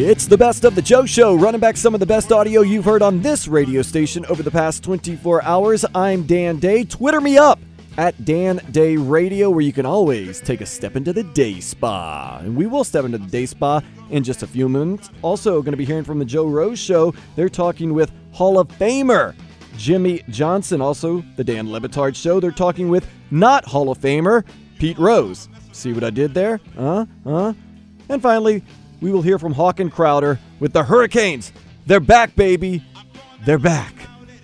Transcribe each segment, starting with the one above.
It's the best of the Joe Show, running back some of the best audio you've heard on this radio station over the past 24 hours. I'm Dan Day. Twitter me up at Dan Day Radio, where you can always take a step into the day spa. And we will step into the day spa in just a few minutes. Also, going to be hearing from the Joe Rose Show. They're talking with Hall of Famer Jimmy Johnson. Also, the Dan Le Batard Show. They're talking with not Hall of Famer Pete Rose. See what I did there? Huh? Huh? And finally, we will hear from Hawk and Crowder with the Hurricanes. They're back, baby. They're back.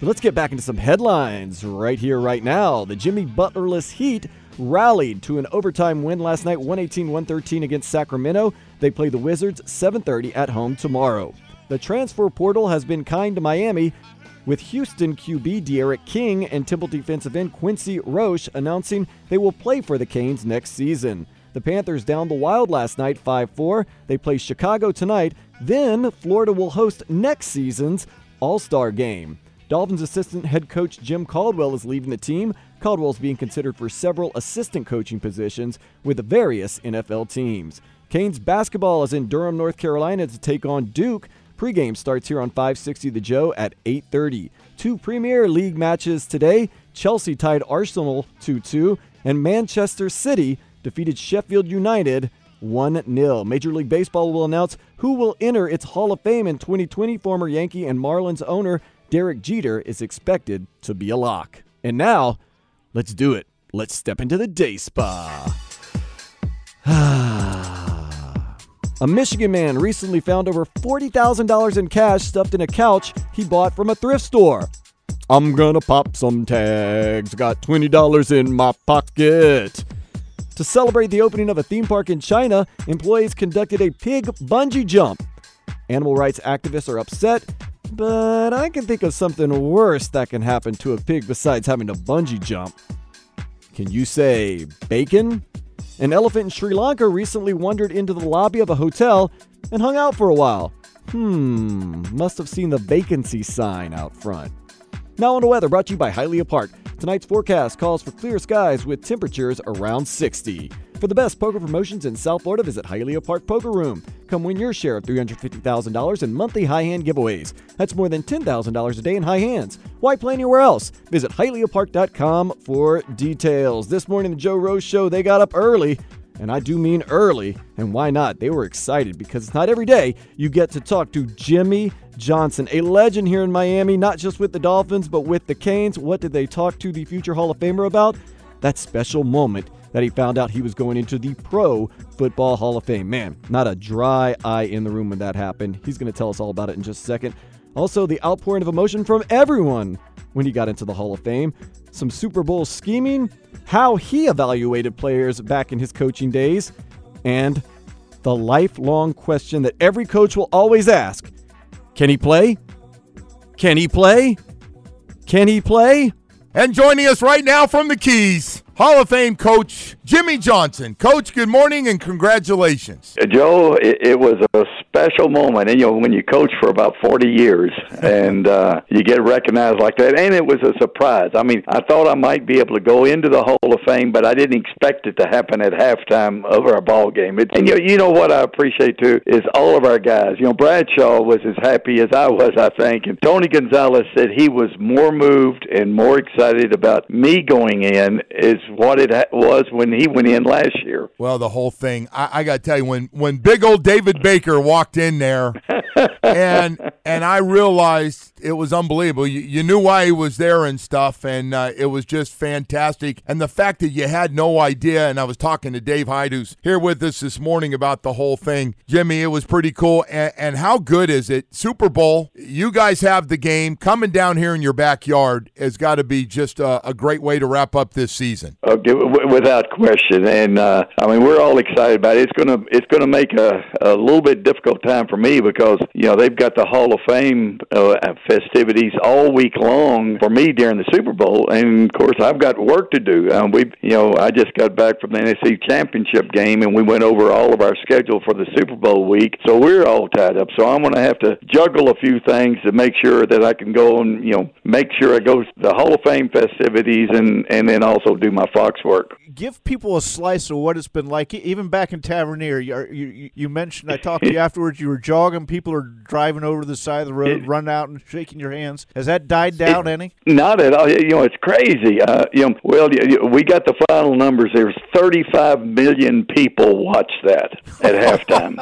But let's get back into some headlines right here, right now. The Jimmy Butlerless Heat rallied to an overtime win last night, 118-113 against Sacramento. They play the Wizards 7:30 at home tomorrow. The transfer portal has been kind to Miami, with Houston QB D'Eriq King and Temple defensive end Quincy Roche announcing they will play for the Canes next season. The Panthers down the Wild last night 5 4. They play Chicago tonight. Then Florida will host next season's All Star game. Dolphins assistant head coach Jim Caldwell is leaving the team. Caldwell is being considered for several assistant coaching positions with various NFL teams. Canes basketball is in Durham, North Carolina to take on Duke. Pregame starts here on 560 The Joe at 8:30. Two Premier League matches today. Chelsea tied Arsenal 2-2 and Manchester City defeated Sheffield United 1 0. Major League Baseball will announce who will enter its Hall of Fame in 2020. Former Yankee and Marlins owner Derek Jeter is expected to be a lock. And now, let's do it. Let's step into the day spa. a Michigan man recently found over $40,000 in cash stuffed in a couch he bought from a thrift store. I'm gonna pop some tags. Got $20 in my pocket. To celebrate the opening of a theme park in China, employees conducted a pig bungee jump. Animal rights activists are upset, but I can think of something worse that can happen to a pig besides having to bungee jump. Can you say bacon? An elephant in Sri Lanka recently wandered into the lobby of a hotel and hung out for a while. Hmm, must have seen the vacancy sign out front. Now on the weather, brought to you by Hialeah Park. Tonight's forecast calls for clear skies with temperatures around 60. For the best poker promotions in South Florida, visit Hialeah Park Poker Room. Come win your share of $350,000 in monthly high hand giveaways. That's more than $10,000 a day in high hands. Why play anywhere else? Visit HialeahPark.com for details. This morning, the Joe Rose Show, they got up early and I do mean early. And why not? They were excited because it's not every day you get to talk to Jimmy Johnson, a legend here in Miami, not just with the Dolphins, but with the Canes. What did they talk to the future Hall of Famer about? That special moment that he found out he was going into the Pro Football Hall of Fame. Man, not a dry eye in the room when that happened. He's going to tell us all about it in just a second. Also, the outpouring of emotion from everyone when he got into the Hall of Fame. Some Super Bowl scheming, how he evaluated players back in his coaching days, and the lifelong question that every coach will always ask Can he play? Can he play? Can he play? And joining us right now from the Keys, Hall of Fame coach Jimmy Johnson. Coach, good morning and congratulations. Joe, it, it was a special moment. And, you know, when you coach for about 40 years and uh, you get recognized like that, and it was a surprise. I mean, I thought I might be able to go into the Hall of Fame, but I didn't expect it to happen at halftime of our ball game. It, and, you know, you know what I appreciate, too, is all of our guys. You know, Bradshaw was as happy as I was, I think. And Tony Gonzalez said he was more moved and more excited about me going in is what it was when he went in last year. Well, the whole thing. I, I got to tell you, when when big old David Baker walked in there, and and I realized it was unbelievable. You, you knew why he was there and stuff, and uh, it was just fantastic. And the fact that you had no idea, and I was talking to Dave Hyde, who's here with us this morning about the whole thing. Jimmy, it was pretty cool. And, and how good is it? Super Bowl, you guys have the game coming down here in your backyard has got to be just a, a, great way to wrap up this season. Okay, w- without question. And uh, I mean, we're all excited about it. It's gonna it's gonna make a, a little bit difficult time for me because you know they've got the Hall of Fame uh, festivities all week long for me during the Super Bowl, and of course I've got work to do. Um, we, you know, I just got back from the NFC Championship game, and we went over all of our schedule for the Super Bowl week, so we're all tied up. So I'm to have to juggle a few things to make sure that I can go and you know make sure I go to the Hall of Fame festivities and and then also do my Fox work. Give people a slice of what it's been like, even back in Tavernier. You, you, you mentioned I talked to you afterwards. You were jogging. People are driving over the side of the road, running out and shaking your hands. Has that died down it, any? Not at all. You know, it's crazy. Uh, you know, well, we got the final numbers. There was 35 million people watched that at halftime.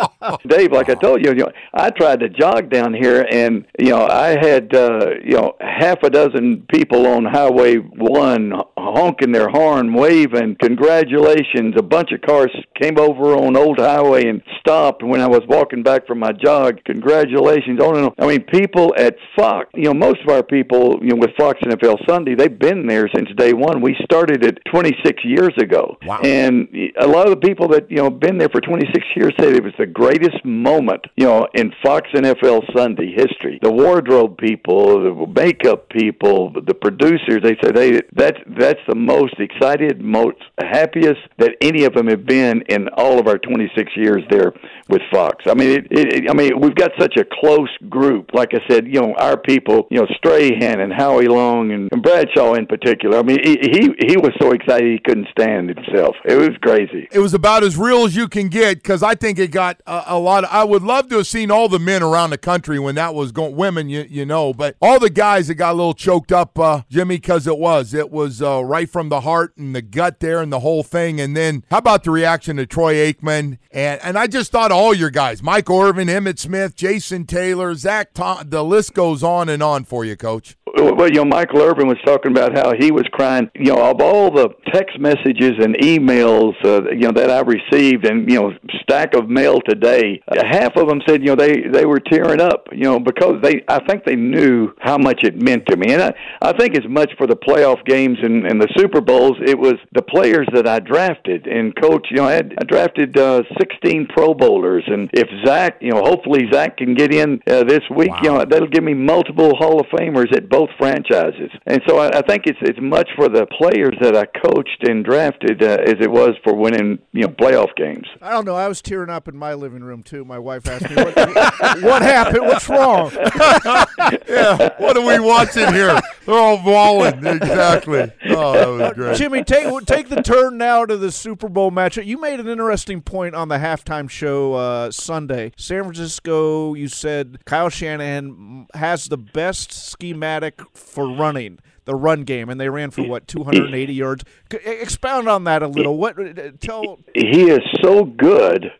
Dave, like I told you, you know, I tried to jog down here, and you know, I had uh, you know half a dozen people on Highway One honking their horn, waving congratulations. A bunch of cars came over on Old Highway and stopped when I was walking back from my jog. Congratulations oh, on and on. I mean, people at Fox, you know, most of our people, you know, with Fox NFL Sunday, they've been there since day one. We started it 26 years ago. Wow. And a lot of the people that, you know, been there for 26 years said it was the greatest moment, you know, in Fox NFL Sunday history. The wardrobe people, the makeup people, the producers, they say they that's that's the most excited, most happiest that any of them have been in all of our 26 years there with Fox. I mean, it, it, I mean, we've got such a close group. Like I said, you know, our people, you know, Strahan and Howie Long and, Bradshaw in particular. I mean, he, he he was so excited he couldn't stand himself. It was crazy. It was about as real as you can get because I think it got a, a lot. Of, I would love to have seen all the men around the country when that was going. Women, you you know, but all the guys that got a little choked up, uh, Jimmy, because it was it was uh, right from the heart and the gut there and the whole thing. And then how about the reaction to Troy Aikman and and I just thought all your guys, Mike Irvin, Emmitt Smith, Jason Taylor, Zach. Tom, the list goes on and on for you, Coach well, you know, Michael Irvin was talking about how he was crying. You know, of all the text messages and emails, uh, you know, that I received, and you know, stack of mail today, half of them said, you know, they they were tearing up, you know, because they, I think they knew how much it meant to me, and I, I think as much for the playoff games and, and the Super Bowls, it was the players that I drafted. And coach, you know, I, had, I drafted uh, 16 Pro Bowlers, and if Zach, you know, hopefully Zach can get in uh, this week, wow. you know, that'll give me multiple Hall of Famers at both franchises. And so I, I think it's it's much for the players that I coached and drafted uh, as it was for winning you know playoff games. I don't know. I was tearing up in my living room too. My wife asked me what, what happened. What's wrong? yeah. What are we watching here? They're all bawling. Exactly. Oh, that was great. Jimmy, take take the turn now to the Super Bowl matchup. You made an interesting point on the halftime show uh, Sunday. San Francisco, you said Kyle Shanahan has the best schematic for running the run game, and they ran for what 280 yards. Expound on that a little. What uh, tell? He is so good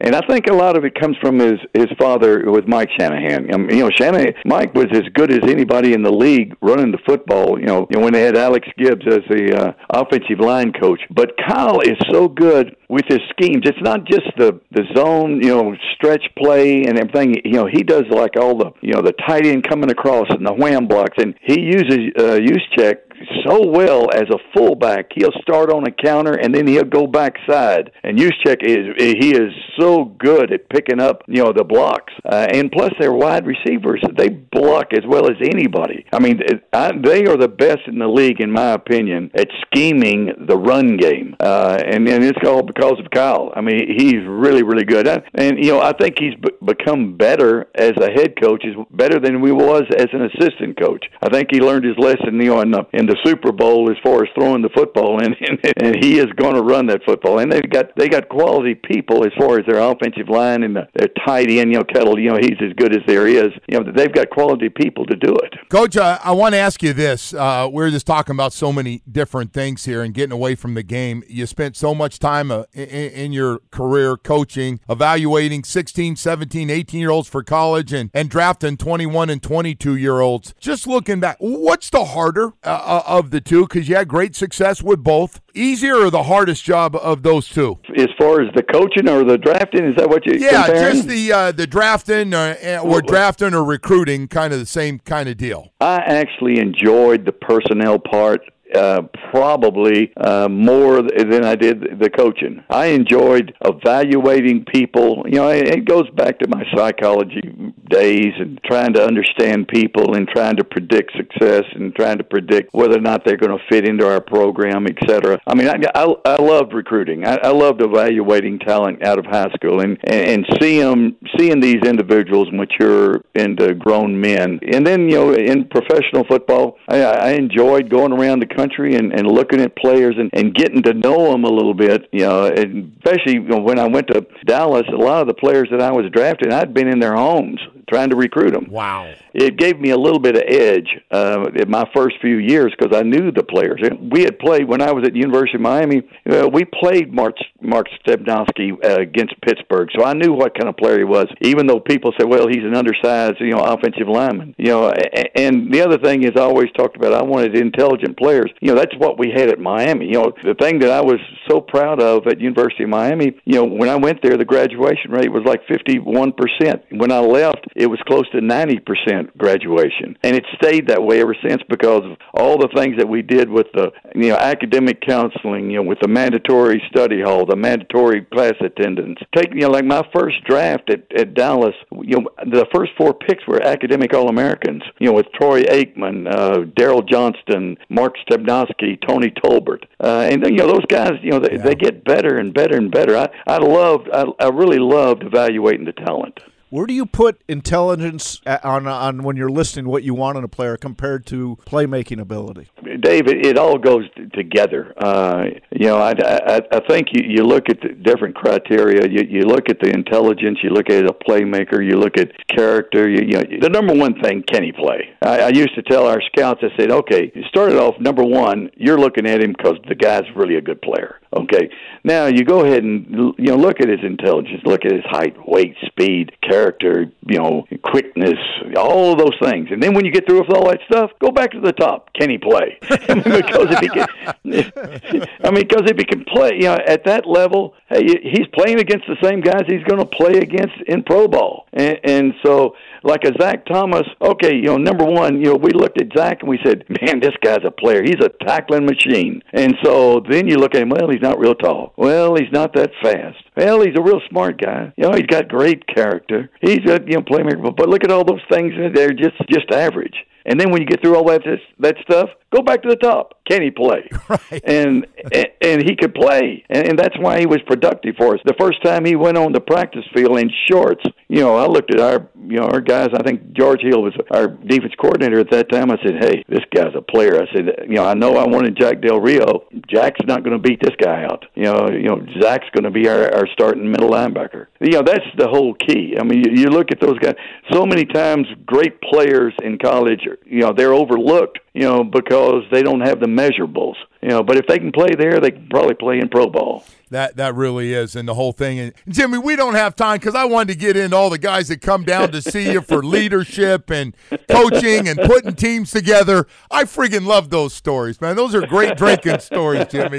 and I think a lot of it comes from his his father with Mike Shanahan. I mean, you know, Shanahan Mike was as good as anybody in the league running the football. You know, when they had Alex Gibbs as the uh, offensive line coach. But Kyle is so good with his schemes. It's not just the the zone, you know, stretch play and everything. You know, he does like all the you know the tight end coming across and the wham blocks, and he uses uh, use check so well as a fullback. He'll start on a counter and then he'll go backside. And Juszczyk is he is so good at picking up you know the blocks. Uh, and plus they're wide receivers. They block as well as anybody. I mean I, they are the best in the league in my opinion at scheming the run game. Uh, and and it's all because of Kyle. I mean he's really really good. And you know I think he's b- become better as a head coach. Is better than we was as an assistant coach. I think he learned his lesson you know in the, in the Super Bowl as far as throwing the football, and and, and he is going to run that football. And they've got they got quality people as far as their offensive line and the, their tight end. You know, Kittle. You know, he's as good as there is. You know, they've got quality people to do it. Coach, I, I want to ask you this. Uh, we're just talking about so many different things here and getting away from the game. You spent so much time uh, in, in your career coaching, evaluating 16, 17, 18 year olds for college and, and drafting 21 and 22 year olds. Just looking back, what's the harder uh, uh of the two? Because you had great success with both. Easier or the hardest job of those two? As far as the coaching or the drafting, is that what you? Yeah, comparing? just the uh, the drafting uh, or drafting or recruiting, kind of the same kind of deal. I actually enjoyed the personnel part uh, probably uh, more than I did the coaching. I enjoyed evaluating people. You know, it, goes back to my psychology days and trying to understand people and trying to predict success and trying to predict whether or not they're going to fit into our program, et cetera. I mean, I, I, I loved recruiting. I, I loved evaluating talent out of high school and, and, and see 'em- seeing these individuals mature into grown men. And then, you know, in professional football, I, I enjoyed going around the country and, and looking at players and, and getting to know them a little bit. You know, and especially when I went to Dallas, a lot of the players that I was drafting, I'd been in their homes trying to recruit them. Wow. It gave me a little bit of edge uh, in my first few years because I knew the players. And We had played when I was at University of Miami. Uh, we played Mark Mark Stepnoski uh, against Pittsburgh, so I knew what kind of player he was. Even though people say, "Well, he's an undersized, you know, offensive lineman," you know. And the other thing is, I always talked about I wanted intelligent players. You know, that's what we had at Miami. You know, the thing that I was so proud of at University of Miami. You know, when I went there, the graduation rate was like fifty-one percent. When I left, it was close to ninety percent graduation, and it stayed that way ever since because of all the things that we did with the you know academic counseling, you know, with the mandatory study hall, the mandatory class attendance. Take you know, like my first draft at, at Dallas, you know, the first four picks were academic All Americans. You know, with Troy Aikman, uh, Daryl Johnston, Mark Stepnoski, Tony Tolbert, uh, and you know those guys. You know, they, they get better and better and better. I I loved, I, I really loved evaluating the talent. Where do you put intelligence on on when you're listing what you want in a player compared to playmaking ability? Dave, it, all goes together. Uh, you know, I, I, I think you, you look at the different criteria. You, you look at the intelligence. You look at a playmaker. You look at character. You, you know, the number one thing, can he play? I, I used to tell our scouts. I said, okay, you started off number one. You're looking at him because the guy's really a good player. Okay, now you go ahead and you know look at his intelligence, look at his height, weight, speed, character, you know, quickness, all of those things. And then when you get through with all that stuff, go back to the top. Can he play? because if he can, I mean, because if he can play, you know, at that level, hey, he's playing against the same guys he's going to play against in pro ball, and, and so like a Zach Thomas, okay, you know, number one, you know, we looked at Zach and we said, man, this guy's a player. He's a tackling machine. And so then you look at him, well, he's not real tall. Well, he's not that fast. Well, he's a real smart guy. You know, he's got great character. He's a you know playmaker, but- look at all those things. They're just just average. And then when you get through all that that stuff, go back to the top. Can he play? Right. And and, and he could play, and, and that's why he was productive for us. The first time he went on the practice field in shorts, you know, I looked at our you know our guys. I think George Hill was our defense coordinator at that time. I said, "Hey, this guy's a player." I said, "You know, I know I wanted Jack Del Rio. Jack's not going to beat this guy out. You know, you know, Zach's going to be our, our starting middle linebacker. You know, that's the whole key. I mean, you, you look at those guys. So many times, great players in college, you know, they're overlooked. You know, because they don't have the measurables. You know, but if they can play there, they can probably play in pro ball. That that really is, and the whole thing. And Jimmy, we don't have time because I wanted to get into all the guys that come down to see you for leadership and coaching and putting teams together. I friggin' love those stories, man. Those are great drinking stories, Jimmy.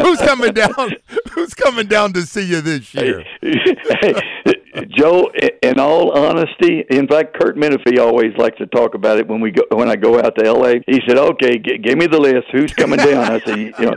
Who's coming down? Who's coming down to see you this year? Joe, in all honesty, in fact, Kurt Menefee always likes to talk about it when we go when I go out to L.A. He said, "Okay, g- give me the list. Who's coming down?" I said, "You know,"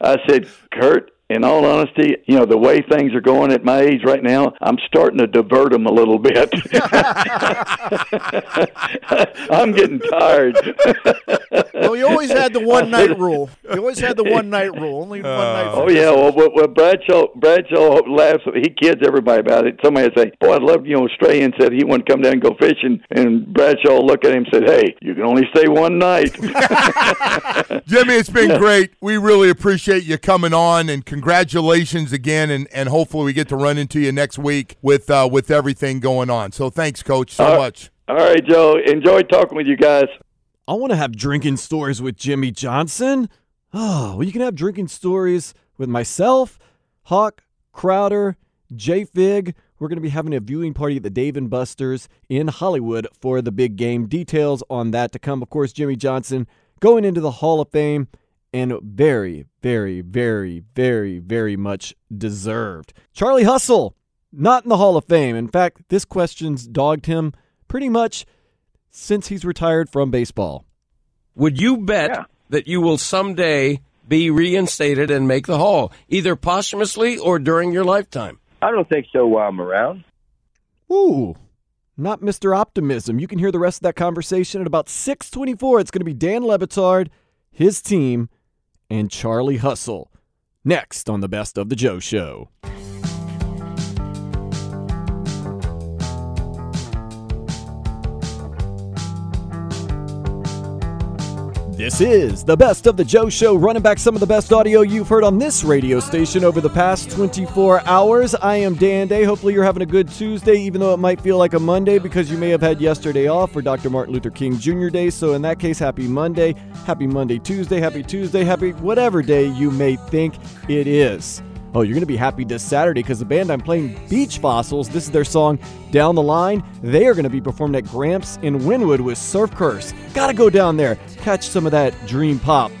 I said, "Kurt." In all honesty, you know, the way things are going at my age right now, I'm starting to divert them a little bit. I'm getting tired. well, you always had the one night rule. You always had the one night rule. Only one oh. night. Oh yeah, well, well, well Bradshaw Bradshaw laughs. He kids everybody about it. Somebody would say, "Boy, I'd love you know." Strahan said he wouldn't come down and go fishing, and Bradshaw looked at him and said, "Hey, you can only stay one night." Jimmy, it's been great. We really appreciate you coming on, and congratulations again. And, and hopefully we get to run into you next week with uh, with everything going on. So thanks, Coach, so All right. much. All right, Joe. Enjoy talking with you guys. I want to have drinking stories with Jimmy Johnson. Oh, well, you can have drinking stories with myself, Hawk, Crowder, J Fig. We're going to be having a viewing party at the Dave and Buster's in Hollywood for the big game. Details on that to come. Of course, Jimmy Johnson going into the Hall of Fame and very, very, very, very, very much deserved. Charlie Hustle, not in the Hall of Fame. In fact, this question's dogged him pretty much since he's retired from baseball. Would you bet Yeah. that you will someday be reinstated and make the Hall, either posthumously or during your lifetime? I don't think so while I'm around. Ooh, not Mr. Optimism. You can hear the rest of that conversation at about 624. It's going to be Dan Le Batard, his team, and Charlie Hustle. Next on the Best of the Joe Show. This is the Best of the Joe Show, running back some of the best audio you've heard on this radio station over the past 24 hours. I am Dan Day. Hopefully, you're having a good Tuesday, even though it might feel like a Monday because you may have had yesterday off for Dr. Martin Luther King Jr. Day. So, in that case, happy Monday, happy Monday, Tuesday, happy Tuesday, happy whatever day you may think it is. Oh, you're going to be happy this Saturday because the band I'm playing, Beach Fossils, this is their song Down the Line. They are going to be performing at Gramps in Wynwood with Surf Curse. Got to go down there, catch some of that dream pop.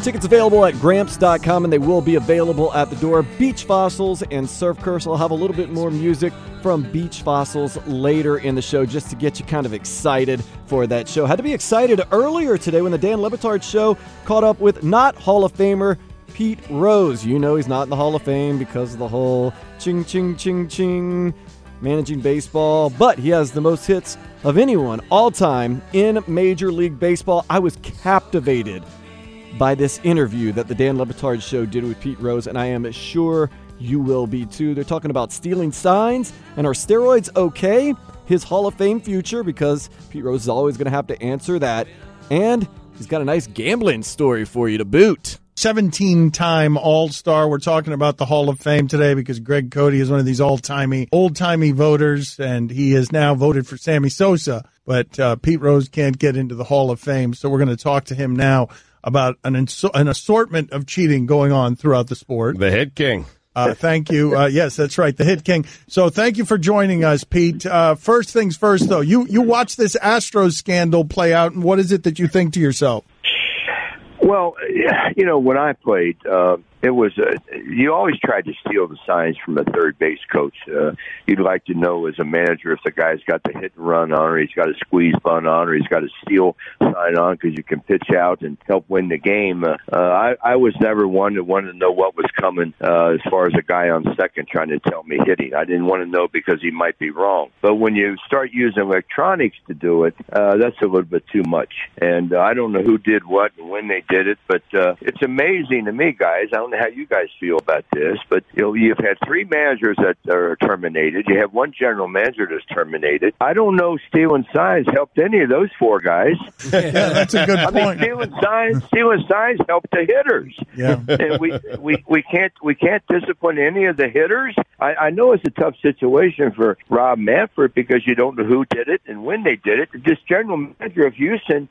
Tickets available at gramps.com and they will be available at the door. Beach Fossils and Surf Curse. I'll have a little bit more music from Beach Fossils later in the show just to get you kind of excited for that show. Had to be excited earlier today when the Dan Le Batard show caught up with not Hall of Famer Pete Rose. You know he's not in the Hall of Fame because of the whole ching ching ching ching managing baseball, but he has the most hits of anyone all time in Major League Baseball. I was captivated by this interview that the Dan Le Batard show did with Pete Rose, and I am sure you will be too. They're talking about stealing signs and are steroids okay? His Hall of Fame future, because Pete Rose is always going to have to answer that. And he's got a nice gambling story for you to boot. 17 time All Star. We're talking about the Hall of Fame today because Greg Cote is one of these old timey, old timey voters, and he has now voted for Sammy Sosa. But uh, Pete Rose can't get into the Hall of Fame, so we're going to talk to him now about an, ins- an assortment of cheating going on throughout the sport. The Hit King. Uh, thank you. Uh, yes, that's right, the Hit King. So thank you for joining us, Pete. Uh, first things first, though, you you watch this Astros scandal play out, and what is it that you think to yourself? Well, you know, when I played, uh, it was uh, you always tried to steal the signs from a third base coach. Uh, you'd like to know as a manager if the guy's got the hit and run on, or he's got a squeeze bunt on, or he's got a steal sign on because you can pitch out and help win the game. Uh, I, I was never one that wanted to know what was coming uh, as far as a guy on second trying to tell me hitting. I didn't want to know because he might be wrong. But when you start using electronics to do it, uh, that's a little bit too much. And uh, I don't know who did what and when they did it, but uh, it's amazing to me, guys. I know how you guys feel about this, but you know, you've had three managers that are terminated. You have one general manager that's terminated. I don't know stealing signs helped any of those four guys. Yeah, that's a good I mean, point. stealing signs, stealing signs help the hitters. Yeah. and we, we we can't we can't discipline any of the hitters. I, I know it's a tough situation for Rob Manfred because you don't know who did it and when they did it. This general manager of Houston,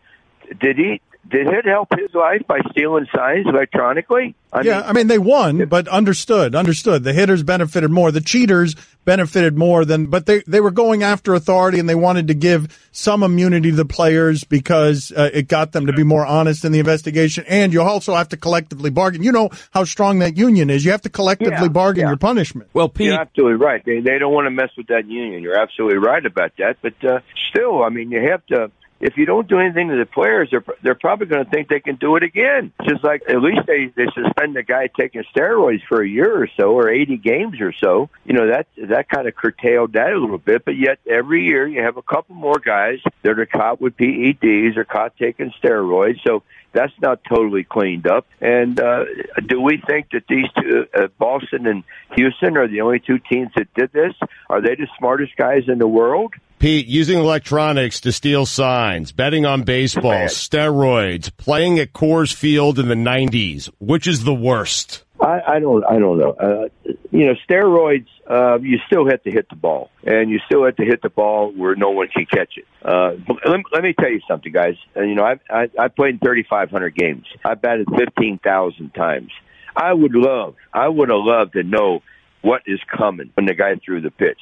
did he did it help his life by stealing signs electronically? I yeah, mean, I mean they won, but understood, understood. The hitters benefited more. The cheaters benefited more than, but they they were going after authority and they wanted to give some immunity to the players because uh, it got them to be more honest in the investigation. And you also have to collectively bargain. You know how strong that union is. You have to collectively Yeah, bargain yeah. your punishment. Well, Pete, You're absolutely right. They they don't want to mess with that union. You're absolutely right about that. But uh, still, I mean, you have to. If you don't do anything to the players, they're they're probably going to think they can do it again. Just like at least they they suspend the guy taking steroids for a year or so, or 80 games or so. You know that that kind of curtailed that a little bit. But yet every year you have a couple more guys that are caught with PEDs or caught taking steroids. So that's not totally cleaned up. And uh, do we think that these two, uh, Boston and Houston, are the only two teams that did this? Are they the smartest guys in the world? Pete, using electronics to steal signs, betting on baseball, steroids, playing at Coors Field in the 90s. Which is the worst? I, I don't. I don't know. Uh, you know, steroids. Uh, you still have to hit the ball, and you still have to hit the ball where no one can catch it. Uh, let, let me tell you something, guys. Uh, you know, I I, I played in 3,500 games. I batted 15,000 times. I would love. I would have loved to know what is coming when the guy threw the pitch.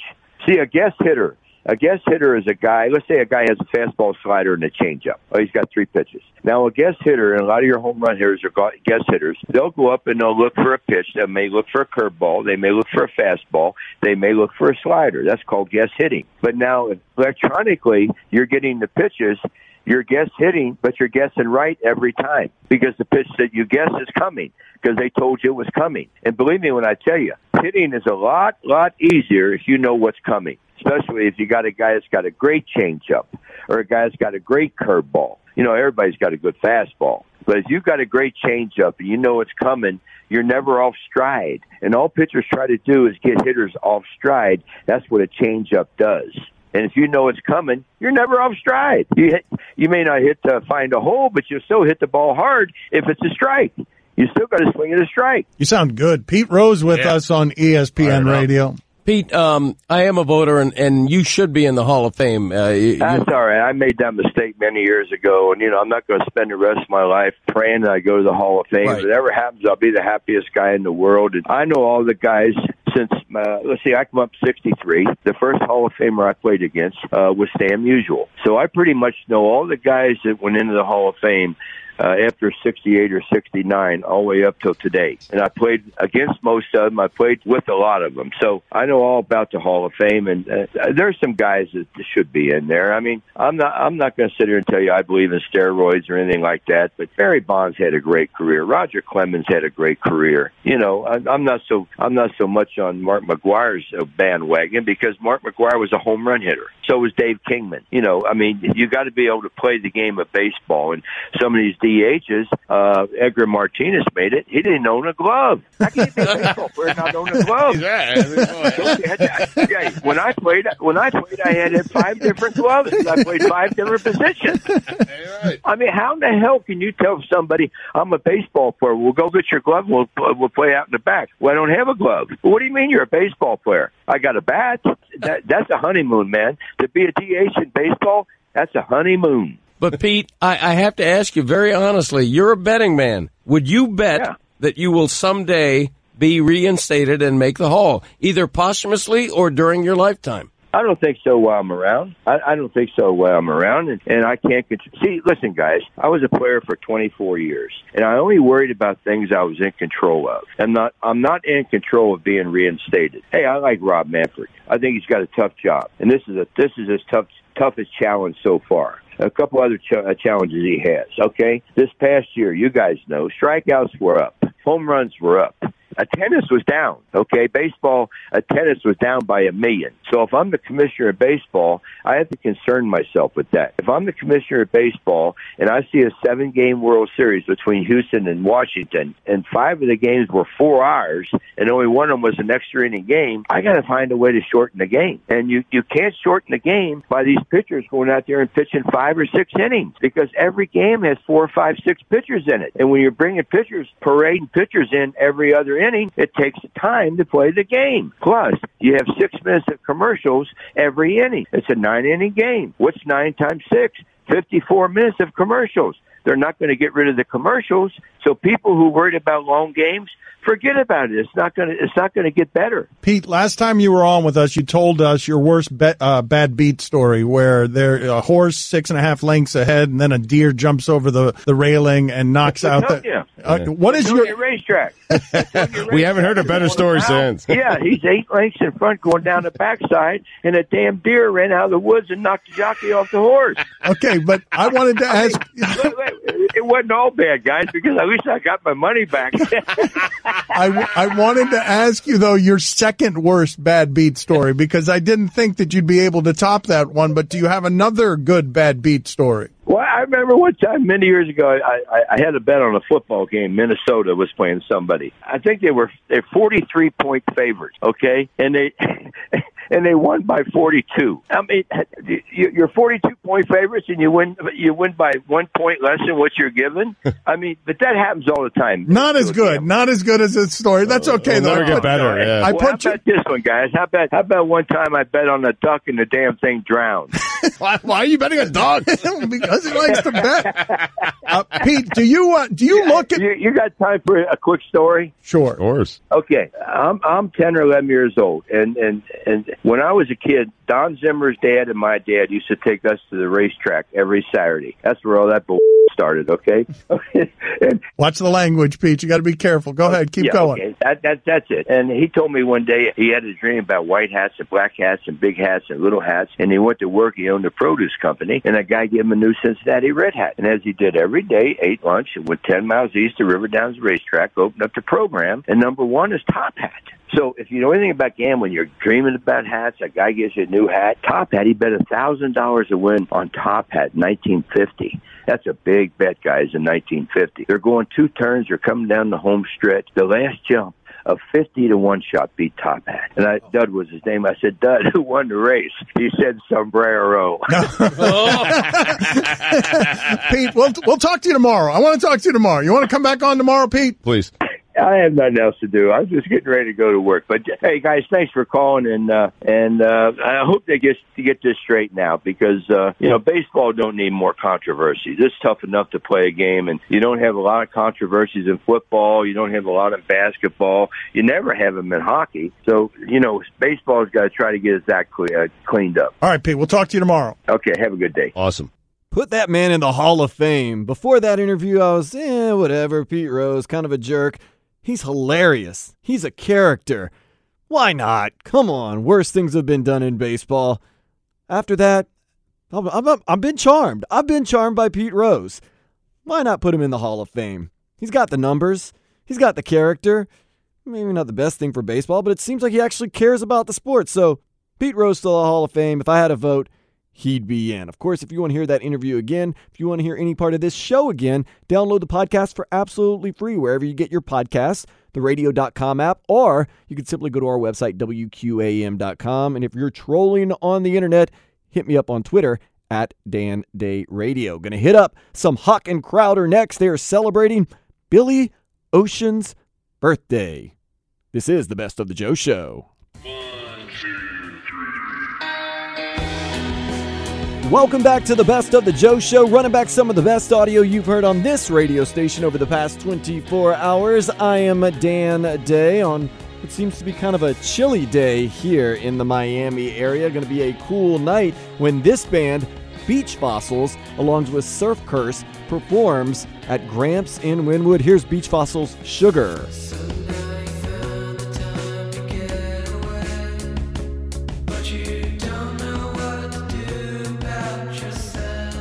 See, a guest hitter. A guest hitter is a guy. Let's say a guy has a fastball slider and a changeup. Oh, he's got three pitches. Now, a guest hitter, and a lot of your home run hitters are guest hitters. They'll go up and they'll look for a pitch. They may look for a curveball. They may look for a fastball. They may look for a slider. That's called guest hitting. But now, electronically, you're getting the pitches. You're guess hitting, but you're guessing right every time because the pitch that you guess is coming because they told you it was coming. And believe me when I tell you, hitting is a lot, lot easier if you know what's coming, especially if you got a guy that's got a great changeup or a guy that's got a great curveball. You know, everybody's got a good fastball. But if you've got a great changeup and you know it's coming, you're never off stride. And all pitchers try to do is get hitters off stride. That's what a changeup does. And if you know it's coming, you're never off stride. You hit, you may not hit to find a hole, but you'll still hit the ball hard if it's a strike. You still got to swing at a strike. You sound good. Pete Rose with Yeah. us on ESPN Radio. Pete, um, I am a voter, and, and you should be in the Hall of Fame. Uh, you- That's all right. I made that mistake many years ago, and you know I'm not going to spend the rest of my life praying that I go to the Hall of Fame. Right. If it ever happens, I'll be the happiest guy in the world. And I know all the guys since uh, let's see, I come up 63. The first Hall of Famer I played against uh, was Stan Musial, so I pretty much know all the guys that went into the Hall of Fame. Uh, after 68 or 69, all the way up till today. And I played against most of them. I played with a lot of them. So I know all about the Hall of Fame. And uh, there's some guys that should be in there. I mean, I'm not, I'm not going to sit here and tell you I believe in steroids or anything like that, but Barry Bonds had a great career. Roger Clemens had a great career. You know, I, I'm not so, I'm not so much on Mark McGwire's uh, bandwagon because Mark McGwire was a home run hitter. So was Dave Kingman. You know, I mean, you got to be able to play the game of baseball. And some of these DHs, uh, Edgar Martinez made it. He didn't own a glove. How can you be a baseball player and not own a glove? yeah, when I played, when I played, I had five different gloves. I played five different positions. I mean, how in the hell can you tell somebody I'm a baseball player? We'll go get your glove. We'll we'll play out in the back. Well, I don't have a glove. Well, what do you mean you're a baseball player? I got a bat. That that's a honeymoon, man. To be a DH in baseball, that's a honeymoon. But Pete, I, I have to ask you very honestly. You're a betting man. Would you bet Yeah. that you will someday be reinstated and make the Hall, either posthumously or during your lifetime? I don't think so while I'm around. I, I don't think so while I'm around, and, and I can't con- see. Listen, guys, I was a player for 24 years, and I only worried about things I was in control of. I'm not. I'm not in control of being reinstated. Hey, I like Rob Manfred. I think he's got a tough job, and this is a this is his tough toughest challenge so far. A couple other ch- uh, challenges he has. Okay, this past year, you guys know, strikeouts were up, home runs were up. Attendance was down. Okay, baseball attendance was down by a million. So if I'm the commissioner of baseball, I have to concern myself with that. If I'm the commissioner of baseball and I see a seven game World Series between Houston and Washington, and five of the games were four hours, and only one of them was an extra inning game, I got to find a way to shorten the game. And you you can't shorten the game by these pitchers going out there and pitching five or six innings because every game has four, five, six pitchers in it. And when you're bringing pitchers, parading pitchers in every other inning, it takes time to play the game. Plus, you have six minutes of commercials every inning. It's a nine inning game. What's nine times six? 54 minutes of commercials. they're not going to get rid of the commercials. So people who worried about long games, forget about it. It's not going to. It's not going to get better. Pete, last time you were on with us, you told us your worst be- uh, bad beat story, where there a horse six and a half lengths ahead, and then a deer jumps over the, the railing and knocks out the. Yeah. Uh, What is Antonio your? racetrack? We haven't heard a better story since. yeah, he's eight lengths in front going down the backside, and a damn deer ran out of the woods and knocked the jockey off the horse. Okay, but I wanted to ask. Wait, wait, it wasn't all bad, guys, because at least I got my money back. I, I wanted to ask you though your second worst bad beat story because I didn't think that you'd be able to top that one. But do you have another good bad beat story? Well, I remember one time many years ago, I, I, I had a bet on a football game. Minnesota was playing somebody. I think they were they're forty three point favorites. Okay, and they and they won by forty two. I mean, you- you're forty two point favorites, and you win you win by one point less than what you're given. I mean, but that happens all the time. Not as good. Not as good as this story. That's okay It'll though. never I get better, yeah. I well, put how you. about this one, guys? How about how about one time I bet on a duck and the damn thing drowned? Why, why are you betting a dog? Because he likes to bet. Uh, Pete, do you uh, do you look at? you, you got time for a quick story? Sure. Of course. Okay, I'm I'm ten or eleven years old, and and and when I was a kid, Don Zimmer's dad and my dad used to take us to the racetrack every Saturday. That's where all that bull started. Okay, and Watch the language, Pete. You got to be careful. Go ahead. Keep yeah, going. Okay. That, that, that's it. And he told me one day he had a dream about white hats and black hats and big hats and little hats. And he went to work. He owned a produce company. And a guy gave him a new Cincinnati red hat. And as he did every day, ate lunch and went 10 miles east to River Downs Racetrack, opened up the program. And number one is Top Hat. So if you know anything about gambling, you're dreaming about hats. A guy gives you a new hat. Top Hat, he bet a thousand dollars to win on Top Hat, 1950. That's a big bet, guys. In 1950, they're going two turns. They're coming down the home stretch. The last jump. A fifty to one shot beat Top Hat, and I, oh. Dud was his name. I said, Dud, who won the race? He said, Sombrero. Pete, we'll we'll talk to you tomorrow. I want to talk to you tomorrow. You want to come back on tomorrow, Pete? Please. I have nothing else to do. I was just getting ready to go to work. But hey, guys, thanks for calling, and uh, and uh, I hope they get to get this straight now because uh, you know baseball don't need more controversies. It's tough enough to play a game, and you don't have a lot of controversies in football. You don't have a lot in basketball. You never have them in hockey. So you know, baseball's got to try to get its act cle- uh, cleaned up. All right, Pete. We'll talk to you tomorrow. Okay, have a good day. Awesome. Put that man in the Hall of Fame. Before that interview, I was, eh, whatever. Pete Rose, kind of a jerk. He's hilarious. He's a character. Why not? Come on. Worse things have been done in baseball. After that, I'm, I'm, I've been charmed. I've been charmed by Pete Rose. Why not put him in the Hall of Fame? He's got the numbers, he's got the character. Maybe not the best thing for baseball, but it seems like he actually cares about the sport. So, Pete Rose to the Hall of Fame. If I had a vote, he'd be in. Of course, if you want to hear that interview again, if you want to hear any part of this show again, download the podcast for absolutely free wherever you get your podcasts, the radio.com app, or you can simply go to our website, WQAM.com. And if you're trolling on the internet, hit me up on Twitter at Dan Day Radio. Gonna hit up some Huck and Crowder next. They are celebrating Billy Ocean's birthday. This is the Best of the Joe Show. Welcome back to the Best of the Joe Show, running back some of the best audio you've heard on this radio station over the past 24 hours. I am Dan Day on what seems to be kind of a chilly day here in the Miami area. Going to be a cool night when this band, Beach Fossils, along with Surf Curse, performs at Gramps in Wynwood. Here's Beach Fossils Sugar.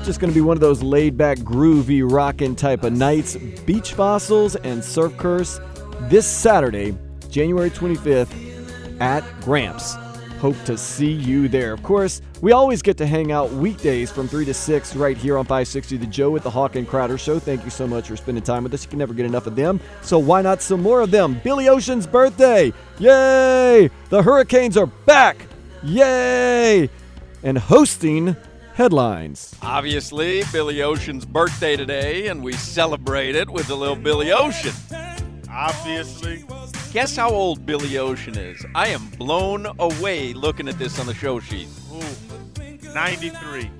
Just going to be one of those laid back, groovy, rockin' type of nights. Beach Fossils and Surf Curse this Saturday, January 25th at Gramps. Hope to see you there. Of course, we always get to hang out weekdays from 3 to 6 right here on 560 The Joe with the Hawk and Crowder Show. Thank you so much for spending time with us. You can never get enough of them. So why not some more of them? Billy Ocean's birthday. Yay! The Hurricanes are back. Yay! And hosting headlines. Obviously, Billy Ocean's birthday today, and we celebrate it with a little Billy Ocean. Obviously. Guess how old Billy Ocean is? I am blown away looking at this on the show sheet. Ooh, 93.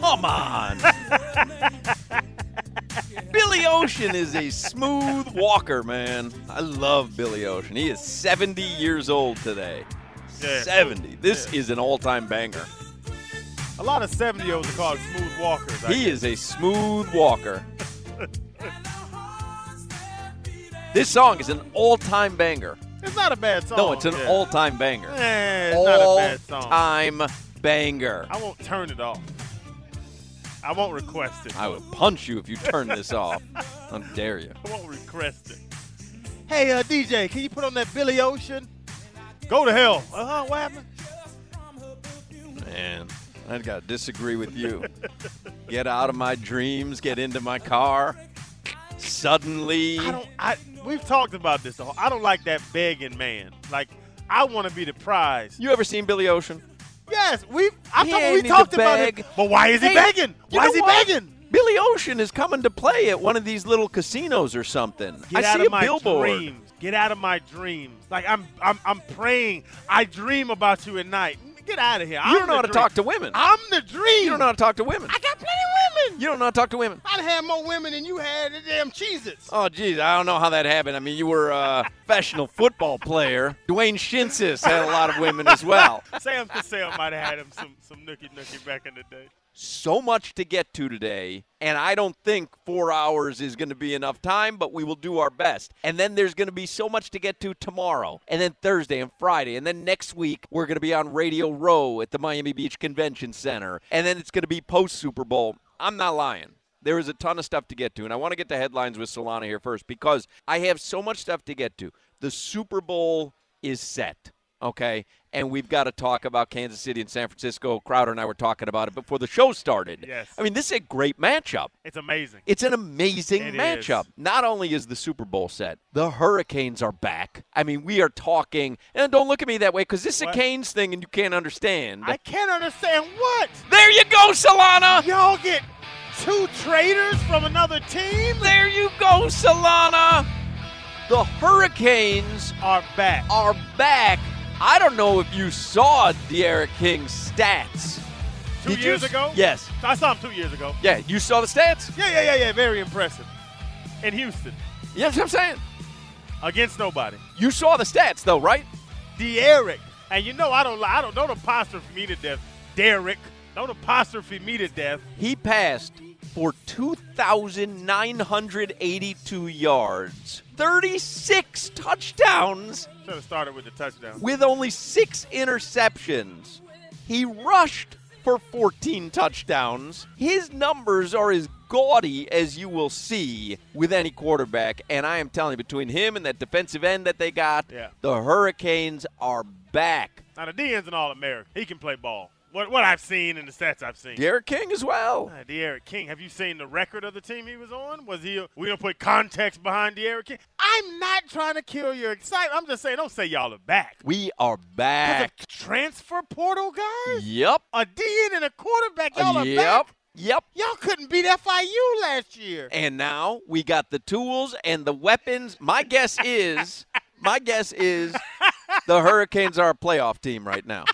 Come on. Billy Ocean is a smooth walker, man. I love Billy Ocean. He is 70 years old today. Yeah. 70. This is an all-time banger. A lot of 70 year olds are called smooth walkers. I He guess. is a smooth walker. this song is an all-time banger. It's not a bad song. No, it's an yeah. all-time banger. Eh, it's not a bad song. All-time banger. I won't turn it off. I won't request it. I would punch you if you turn this off. How dare you? I won't request it. Hey, uh, DJ, can you put on that Billy Ocean? Go to hell. Uh huh. What happened? Man, I gotta disagree with you. get out of my dreams. Get into my car. Suddenly, I don't. I we've talked about this. though. I don't like that begging man. Like I want to be the prize. you ever seen Billy Ocean? Yes, we. I He thought we talked about it. But why is he Hey, begging? Why is he what? begging? Billy Ocean is coming to play at one of these little casinos or something. Get I out see of a my billboard. dreams. Get out of my dreams. Like I'm, I'm, I'm praying. I dream about you at night. Get out of here. You don't know how to talk to women. I'm the dream. You don't know how to talk to women. I got plenty of women. You don't know how to talk to women. I'd have more women than you had the damn Cheez-Its. Oh, geez, I don't know how that happened. I mean, you were a professional football player. Dwayne Shinsis had a lot of women as well. Sam Cassell might have had him some, some nookie nookie back in the day. So much to get to today, and I don't think four hours is going to be enough time, but we will do our best. And then there's going to be so much to get to tomorrow, and then Thursday and Friday, and then next week we're going to be on Radio Row at the Miami Beach Convention Center, and then it's going to be post Super Bowl. I'm not lying. There is a ton of stuff to get to, and I want to get to headlines with Solana here first because I have so much stuff to get to. The Super Bowl is set, okay? And we've got to talk about Kansas City and San Francisco. Crowder and I were talking about it before the show started. Yes. I mean, this is a great matchup. It's amazing. It's an amazing It matchup. is. Not only is the Super Bowl set, the Hurricanes are back. I mean, we are talking, and don't look at me that way because this is a Canes thing and you can't understand. I can't understand what. there you go, Solana. Y'all get two traders from another team? There you go, Solana. The Hurricanes Are back. are back. I don't know if you saw De'Aaron King's stats. Two Did years s- ago? Yes. I saw him two years ago. Yeah, you saw the stats? Yeah, yeah, yeah, yeah. Very impressive. In Houston. You know I'm saying? Against nobody. You saw the stats, though, right? D'Eriq. And you know I don't I don't don't apostrophe me to death. Derek. Don't apostrophe me to death. He passed for 2,982 yards, 36 touchdowns, Should have started with the touchdown. with only six interceptions. He rushed for 14 touchdowns. His numbers are as gaudy as you will see with any quarterback. And I am telling you, between him and that defensive end that they got, Yeah. the Hurricanes are back. Now the DN's an all American. He can play ball. What what I've seen and the stats I've seen. Derek King as well. Uh, De'Aaron King, have you seen the record of the team he was on? Was he? We gonna put context behind De'Aaron King. I'm not trying to kill your excitement. I'm just saying, don't say y'all are back. We are back. of transfer portal guys, Yep. a DN and a quarterback. Y'all are Yep. back. Yep. Y'all couldn't beat FIU last year. And now we got the tools and the weapons. My guess is, my guess is, the Hurricanes are a playoff team right now.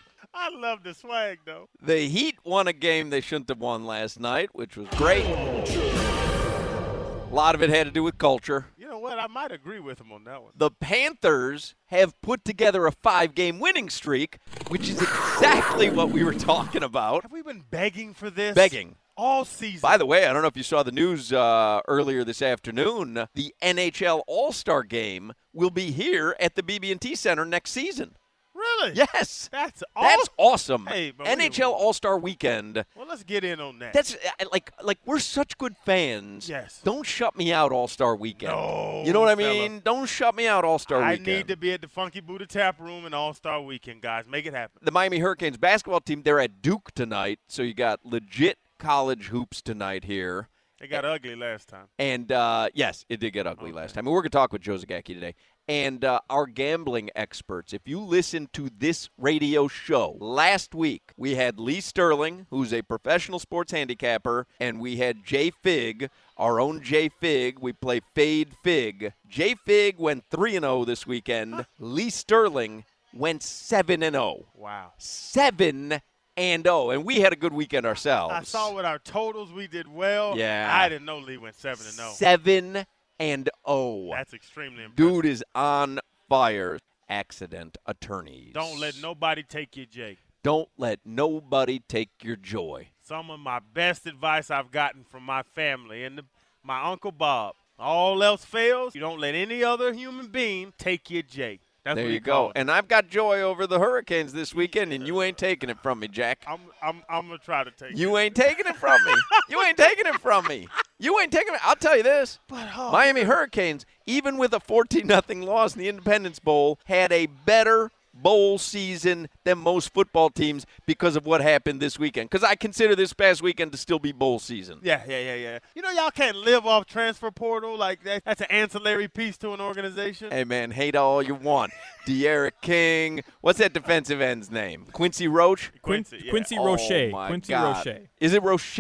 Love the swag though. The Heat won a game they shouldn't have won last night, which was great. A lot of it had to do with culture. You know what? I might agree with him on that one. The Panthers have put together a five game winning streak, which is exactly what we were talking about. Have we been begging for this? Begging. all season. By the way, I don't know if you saw the news uh, earlier this afternoon. The NHL All Star Game will be here at the BB&T Center next season. Really? Yes, That's all. that's awesome. Hey, NHL All Star Weekend. Well, let's get in on that. That's uh, like like we're such good fans. Yes. Don't shut me out All Star Weekend. No, You know what I fella. mean? Don't shut me out All Star Weekend. I need to be at the Funky Buddha Tap Room and All Star Weekend, guys. Make it happen. the Miami Hurricanes basketball team. They're at Duke tonight, so you got legit college hoops tonight here. It got ugly last time. And uh, yes, it did get ugly last time. And we're going to talk with Joe Zagacki today. And uh, our gambling experts. If you listen to this radio show, last week we had Lee Sterling, who's a professional sports handicapper, and we had Jay Fig, our own Jay Fig. We play Fade Fig. Jay Fig went 3 and 0 this weekend. Lee Sterling went 7 and oh. 0. Wow. 7 and oh, and we had a good weekend ourselves. I saw with our totals we did well. Yeah. I didn't know Lee went seven and zero. Seven and oh. That's extremely impressive. Dude is on fire. Accident attorneys. Don't let nobody take your Jake. Don't let nobody take your joy. Some of my best advice I've gotten from my family and the, my uncle Bob. All else fails, you don't let any other human being take your Jake. That's there you go. it. And I've got joy over the Hurricanes this weekend, and you ain't taking it from me, Jack. I'm, I'm, I'm gonna try to take. It. You ain't taking it from me. You ain't taking it from me. You ain't taking it. I'll tell you this. but, oh, Miami Hurricanes, even with a 14 nothing loss in the Independence Bowl, had a better bowl season than most football teams because of what happened this weekend. Because I consider this past weekend to still be bowl season. Yeah, yeah, yeah, yeah. You know, y'all can't live off transfer portal like that. That's an ancillary piece to an organization. Hey man, hate all you want. De'Aaron King. What's that defensive end's name? Quincy Roach. Quincy, yeah. Quincy Oh, Roche. my Quincy God. Roche. Is it Roche?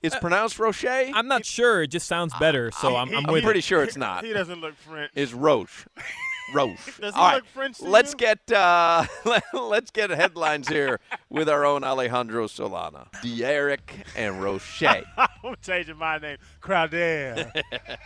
It's Uh, pronounced Roche. I'm not sure. It just sounds better, so I'm, I'm I'm with pretty it. sure it's not. He doesn't look French. Is Roche. Roche. Does he All right, look French to let's you? get uh, let's get headlines here with our own Alejandro Solana, D'Eriq and Roche. I'm changing my name, Crowder.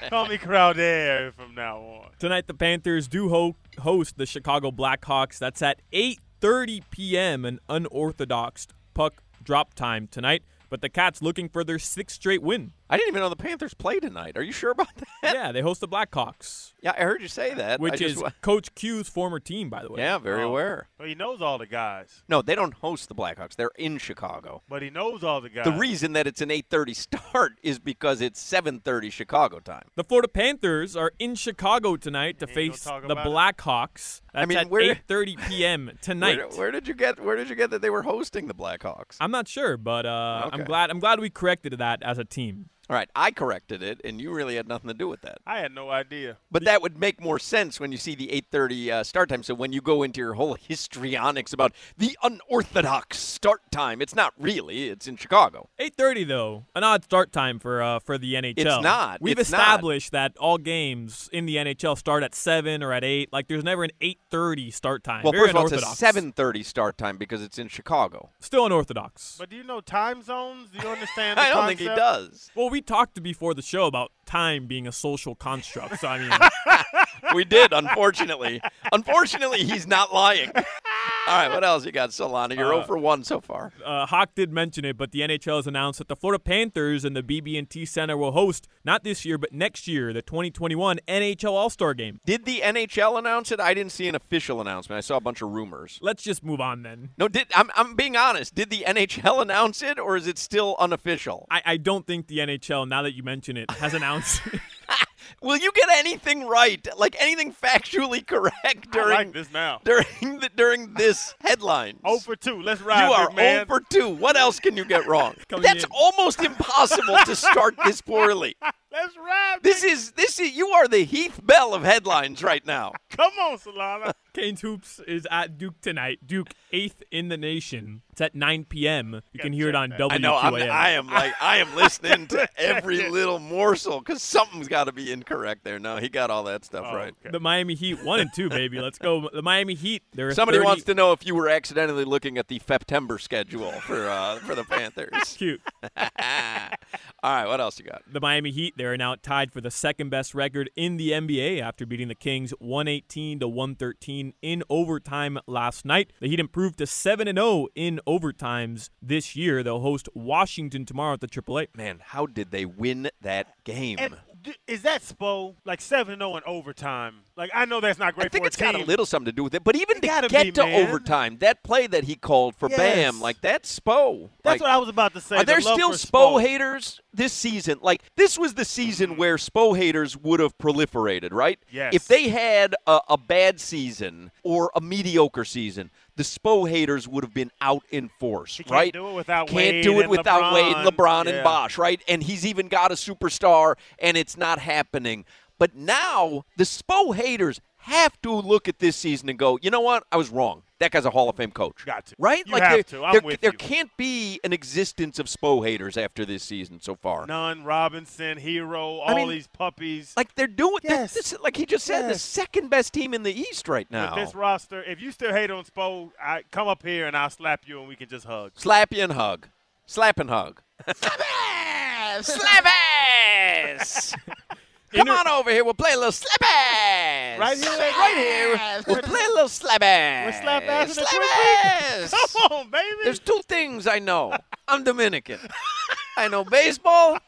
Call me Crowder from now on. Tonight, the Panthers do ho- host the Chicago Blackhawks. That's at 8:30 p.m. An unorthodox puck drop time tonight. But the Cats looking for their sixth straight win. I didn't even know the Panthers play tonight. Are you sure about that? Yeah, they host the Blackhawks, Yeah, I heard you say that. Which just is wa- Coach Q's former team, by the way. yeah, very Oh. aware. Well, he knows all the guys, No, they don't host the Blackhawks. They're in Chicago. but he knows all the guys. The reason that it's an 8:30 start is because it's 7:30 Chicago time. The Florida Panthers are in Chicago tonight to face the about it. Blackhawks. That's mean, at where- 8:30 p.m. tonight. Where, where did you get Where did you get that they were hosting the Blackhawks? I'm not sure, but uh, I'm glad I'm glad we corrected that as a team. All right, I corrected it, and you really had nothing to do with that. I had no idea. But that would make more sense when you see the 8:30 uh, start time. So when you go into your whole histrionics about the unorthodox start time, it's not really. It's in Chicago. 8:30 though, an odd start time for uh, for the NHL. It's not. We've It's not. established that all games in the NHL start at seven or at eight. Like there's never an 8:30 start time. Well, Very first of all, it's a unorthodox. 7:30 start time because it's in Chicago. Still unorthodox. But do you know time zones? Do you understand? The I don't think he does. Well, we talked before the show about time being a social construct. So I mean, we did, unfortunately. unfortunately, he's not lying. All right, what else you got, Solana? You're 0 for 1 so far. uh, Hawk did mention it, but the NHL has announced that the Florida Panthers and the BB&T Center will host not this year, but next year, the 2021 NHL All-Star Game. Did the NHL announce it? I didn't see an official announcement. I saw a bunch of rumors. Let's just move on then. No, did I'm I'm being honest. Did the NHL announce it or is it still unofficial? I, I don't think the NHL, now that you mention it, has announced. Will you get anything right? Like anything factually correct during like this now. during the, during this headline? 0 for 2. Let's ride, you are big. 0 for 2. What else can you get wrong? That's in. almost impossible to start this poorly. Let's ride. This is this is you are the Heath Bell of headlines right now. Come on, Solana. Canes Hoops is at Duke tonight. Duke eighth in the nation. It's at 9 p.m. You can hear it on WQAM. I know. I'm, I am like I am listening to every little morsel because something's got to be incorrect there. No, he got all that stuff Oh, right. okay. The Miami Heat one and two, baby. Let's go. The Miami Heat. They're Somebody 30 wants to know if you were accidentally looking at the September schedule for uh, for the Panthers. Cute. all right, what else you got? The Miami Heat, they're now tied for the second best record in the NBA after beating the Kings 118 to 113 in overtime last night. The Heat improved to 7 and 0 in overtimes this year. They'll host Washington tomorrow at the AAA. Man, how did they win that game? And is that Spo like 7 0 in overtime? Like I know that's not great I think for it's got a little something to do with it, but even It to get be, to man. overtime, that play that he called for Yes. Bam, like that's Spo. That's Like, what I was about to say. Are the there still Spo Spo haters this season? Like this was the season where Spo haters would have proliferated, right? Yes. If they had a, a bad season or a mediocre season, the Spo haters would have been out in force, He can't do it without Can't Wade do it and without Wade, LeBron. LeBron, Yeah. and Bosh, right? And he's even got a superstar, and it's not happening. But now the Spo haters have to look at this season and go, you know what? I was wrong. That guy's a Hall of Fame coach. Got to. Right? You like have there, to. I'm there, with there you. can't be an existence of Spo haters after this season so far. Nunn, Robinson, Herro, all I mean, these puppies. Like they're doing Yes. this, like he just said, the second best team in the East right now. With this roster, if you still hate on Spo, I come up here and I'll slap you and we can just hug. Slap you and hug. Slap and hug. Slap ass! Come on over here. We'll play a little slap ass. Right here? Right here. We'll play a little slap ass. We'll slap ass Slap ass. Come on, baby. There's two things I know. I'm Dominican. I know baseball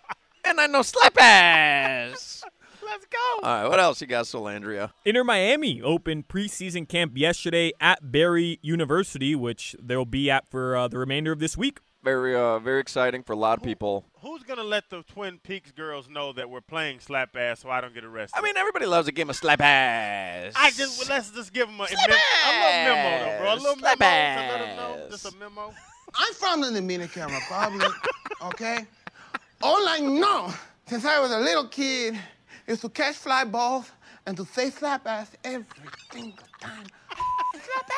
and I know slap ass. Let's go. All right, what else you got, Solandria? Inter Miami opened preseason camp yesterday at Barry University, which they'll be at for uh, the remainder of this week. Very, uh, very exciting for a lot of people. Who's gonna let the Twin Peaks girls know that we're playing slap ass so I don't get arrested? I mean, everybody loves a game of slap ass. I just well, let's just give them a, slap mem- a little memo, though, bro. A little Slap memo to let them know. Just a memo. I'm from the Dominican Republic, okay? All I know since I was a little kid is to catch fly balls and to say slap ass every single time. slap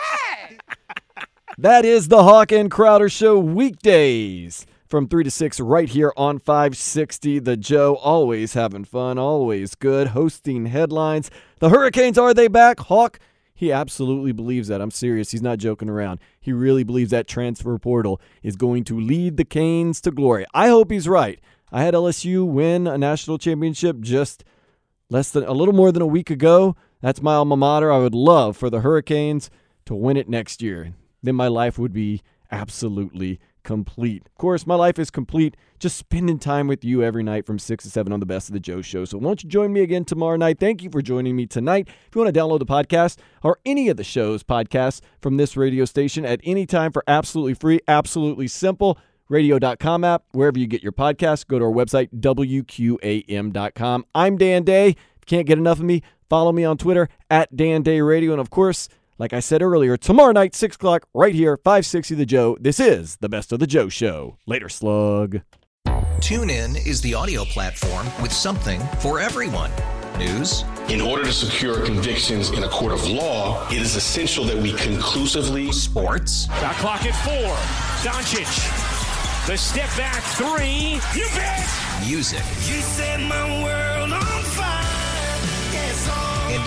ass! That is the Hawk and Crowder Show weekdays from 3 to 6 right here on 560. The Joe, always having fun, always good, hosting headlines. The Hurricanes, are they back? Hawk, he absolutely believes that. I'm serious. He's not joking around. He really believes that transfer portal is going to lead the Canes to glory. I hope he's right. I had LSU win a national championship just less than a little more than a week ago. That's my alma mater. I would love for the Hurricanes to win it next year. Then my life would be absolutely complete. Of course, my life is complete just spending time with you every night from 6 to 7 on the Best of the Joe show. So won't you join me again tomorrow night? Thank you for joining me tonight. If you want to download the podcast or any of the show's podcasts from this radio station at any time for absolutely free, absolutely simple, radio.com app, wherever you get your podcasts, go to our website, wqam.com. I'm Dan Day. If you can't get enough of me, follow me on Twitter at Dan Day Radio. And of course, like I said earlier, tomorrow night, 6 o'clock, right here, 560 The Joe. This is the Best of the Joe Show. Later, slug. TuneIn is the audio platform with something for everyone. News. In order to secure convictions in a court of law, it is essential that we conclusively. Sports. Shot clock at four. Doncic. The step back three. You bet. Music. You set my world